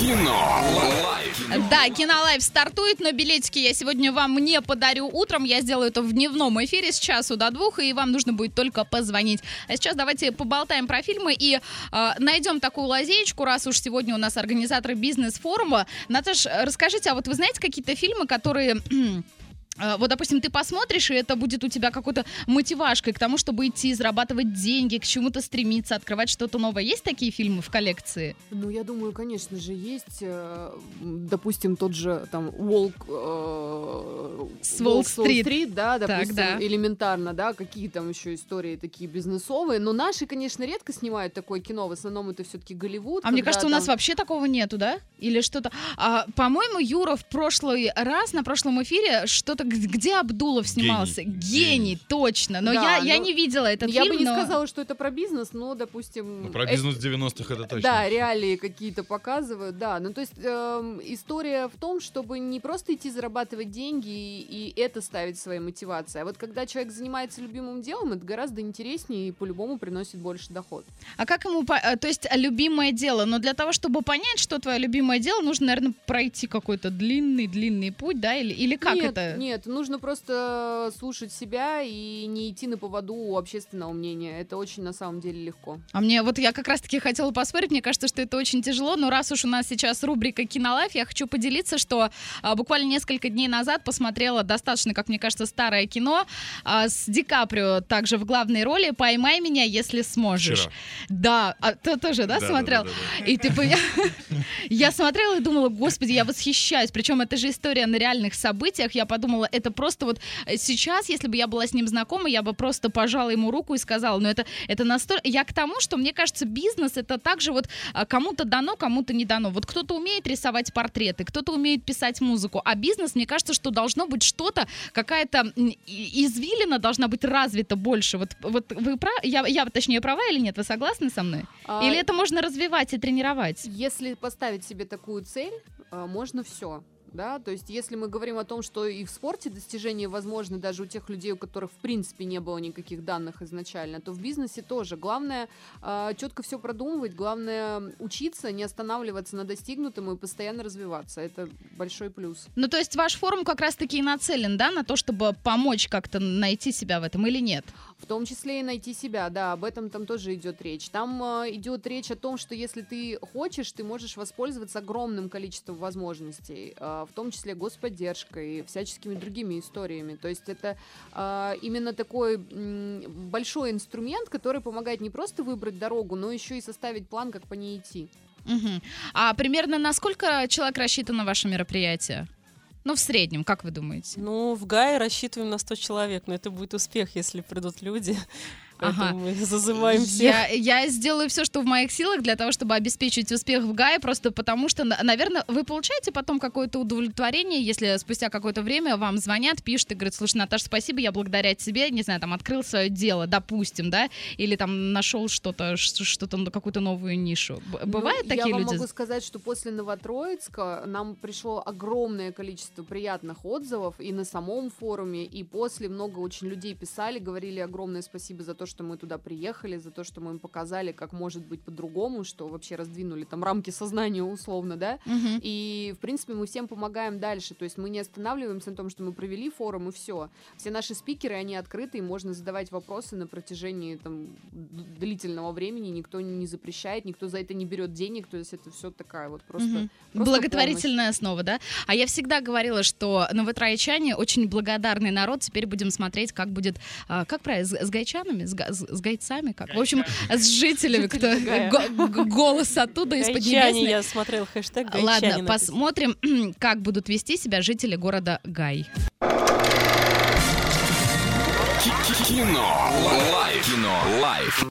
Кино. Лайф. Да, Кинолайв стартует, но билетики я сегодня вам не подарю утром. Я сделаю это в дневном эфире с часу до двух, и вам нужно будет только позвонить. А сейчас давайте поболтаем про фильмы и э, найдем такую лазеечку, раз уж сегодня у нас организаторы бизнес-форума. Наташ, расскажите, а вот вы знаете какие-то фильмы, которые... э, Вот, допустим, ты посмотришь, и это будет у тебя какой-то мотивашкой к тому, чтобы идти, зарабатывать деньги, к чему-то стремиться, открывать что-то новое. Есть такие фильмы в коллекции? Ну, я думаю, конечно же, есть, э, допустим, тот же там Волк С Уолл-стрит. да, допустим, да. элементарно, да, какие там еще истории такие бизнесовые. Но наши, конечно, редко снимают такое кино. В основном это все-таки Голливуд. А мне кажется, у нас там- вообще такого нету, да? Или что-то. А, по-моему, Юра в прошлый раз на прошлом эфире что-то где Абдулов снимался. Гений. Гений, Гений. точно. Но Да, я, я ну, не видела этот Я фильм. бы не но- сказала, что это про бизнес, но, допустим... Ну, про э, бизнес 90-х это точно. Да, реалии какие-то показывают, да. Ну, то есть эм, история в том, чтобы не просто идти зарабатывать деньги и, и это ставить своей мотивацией. А вот когда человек занимается любимым делом, это гораздо интереснее и по-любому приносит больше доход. А как ему... по- э, То есть а, любимое дело. Но для того, чтобы понять, что твое любимое дело, нужно, наверное, пройти какой-то длинный-длинный путь, да? Или, или как нет, это? Нет, нужно просто слушать себя и не идти на поводу у общественного мнения. Это очень на самом деле легко. А мне вот я как раз-таки хотела поспорить, мне кажется, что это очень тяжело, но раз уж у нас сейчас рубрика «Кинолайф», я хочу поделиться, что а, буквально несколько дней назад посмотрела достаточно, как мне кажется, старое кино а, с Ди Каприо также в главной роли «Поймай меня, если сможешь». Вчера. Да, а ты тоже, да, Да, смотрел? да, да, да, И типа я, я смотрела и думала, господи, я восхищаюсь. Причем это же история на реальных событиях. Я подумала, это просто вот э, сейчас, если бы я была с ним знакома, я бы просто пожала ему руку и сказала, ну это, это настолько... Я к тому, что мне кажется, бизнес это также вот а, кому-то дано, кому-то не дано. Вот кто-то умеет рисовать портреты, кто-то умеет писать музыку, а бизнес, мне кажется, что должно быть что-то, какая-то извилина должна быть развита больше. Вот, вот вы прав... я, я, точнее, права или нет? Вы согласны со мной? А, Или это можно развивать и тренировать? Если поставить себе такую цель, а, можно все. Да, то есть, если мы говорим о том, что и в спорте достижения возможны даже у тех людей, у которых в принципе не было никаких данных изначально, то в бизнесе тоже. Главное четко все продумывать, главное учиться, не останавливаться на достигнутом и постоянно развиваться. Это большой плюс. Ну, то есть ваш форум как раз-таки и нацелен, да, на то, чтобы помочь как-то найти себя в этом или нет? В том числе и найти себя, да, об этом там тоже идет речь. Там э, идет речь о том, что если ты хочешь, ты можешь воспользоваться огромным количеством возможностей, э, в том числе господдержкой, всяческими другими историями. То есть это э, именно такой м, большой инструмент, который помогает не просто выбрать дорогу, но еще и составить план, как по ней идти. Мгм. А примерно на сколько человек рассчитано ваше мероприятие? Ну, в среднем, как вы думаете? Ну, в Гае рассчитываем на 100 человек, но это будет успех, если придут люди. Поэтому Ага. мы зазываем всех. Я, я сделаю все, что в моих силах для того, чтобы обеспечить успех в ГАе, просто потому что, на- наверное, вы получаете потом какое-то удовлетворение, если спустя какое-то время вам звонят, пишут и говорят, слушай, Наташа, спасибо, я благодаря тебе, не знаю, там, открыл свое дело, допустим, да, или там нашел что-то, что-то, ну, какую-то новую нишу. Ну, Бывают такие я вам люди? могу сказать, что после Новотроицка нам пришло огромное количество приятных отзывов и на самом форуме, и после много очень людей писали, говорили огромное спасибо за то, что мы туда приехали, за то, что мы им показали, как может быть по-другому, что вообще раздвинули там рамки сознания условно, да, Мгм. и, в принципе, мы всем помогаем дальше. То есть мы не останавливаемся на том, что мы провели форум, и все. Все наши спикеры, они открыты, и можно задавать вопросы на протяжении там, длительного времени. Никто не запрещает, никто за это не берет денег. То есть это все такая вот просто... Мгм. просто Благотворительная основа, да? А я всегда говорила, что новотроечане очень благодарный народ. Теперь будем смотреть, как будет, а, как правильно, с, с гайчанами, с, с- с гайцами, как? В общем, с жителями, кто голос оттуда из Поднебесной. я смотрел хэштег. Ладно, посмотрим, как будут вести себя жители города Гай. Кино. Лайф. Кино. Лайф.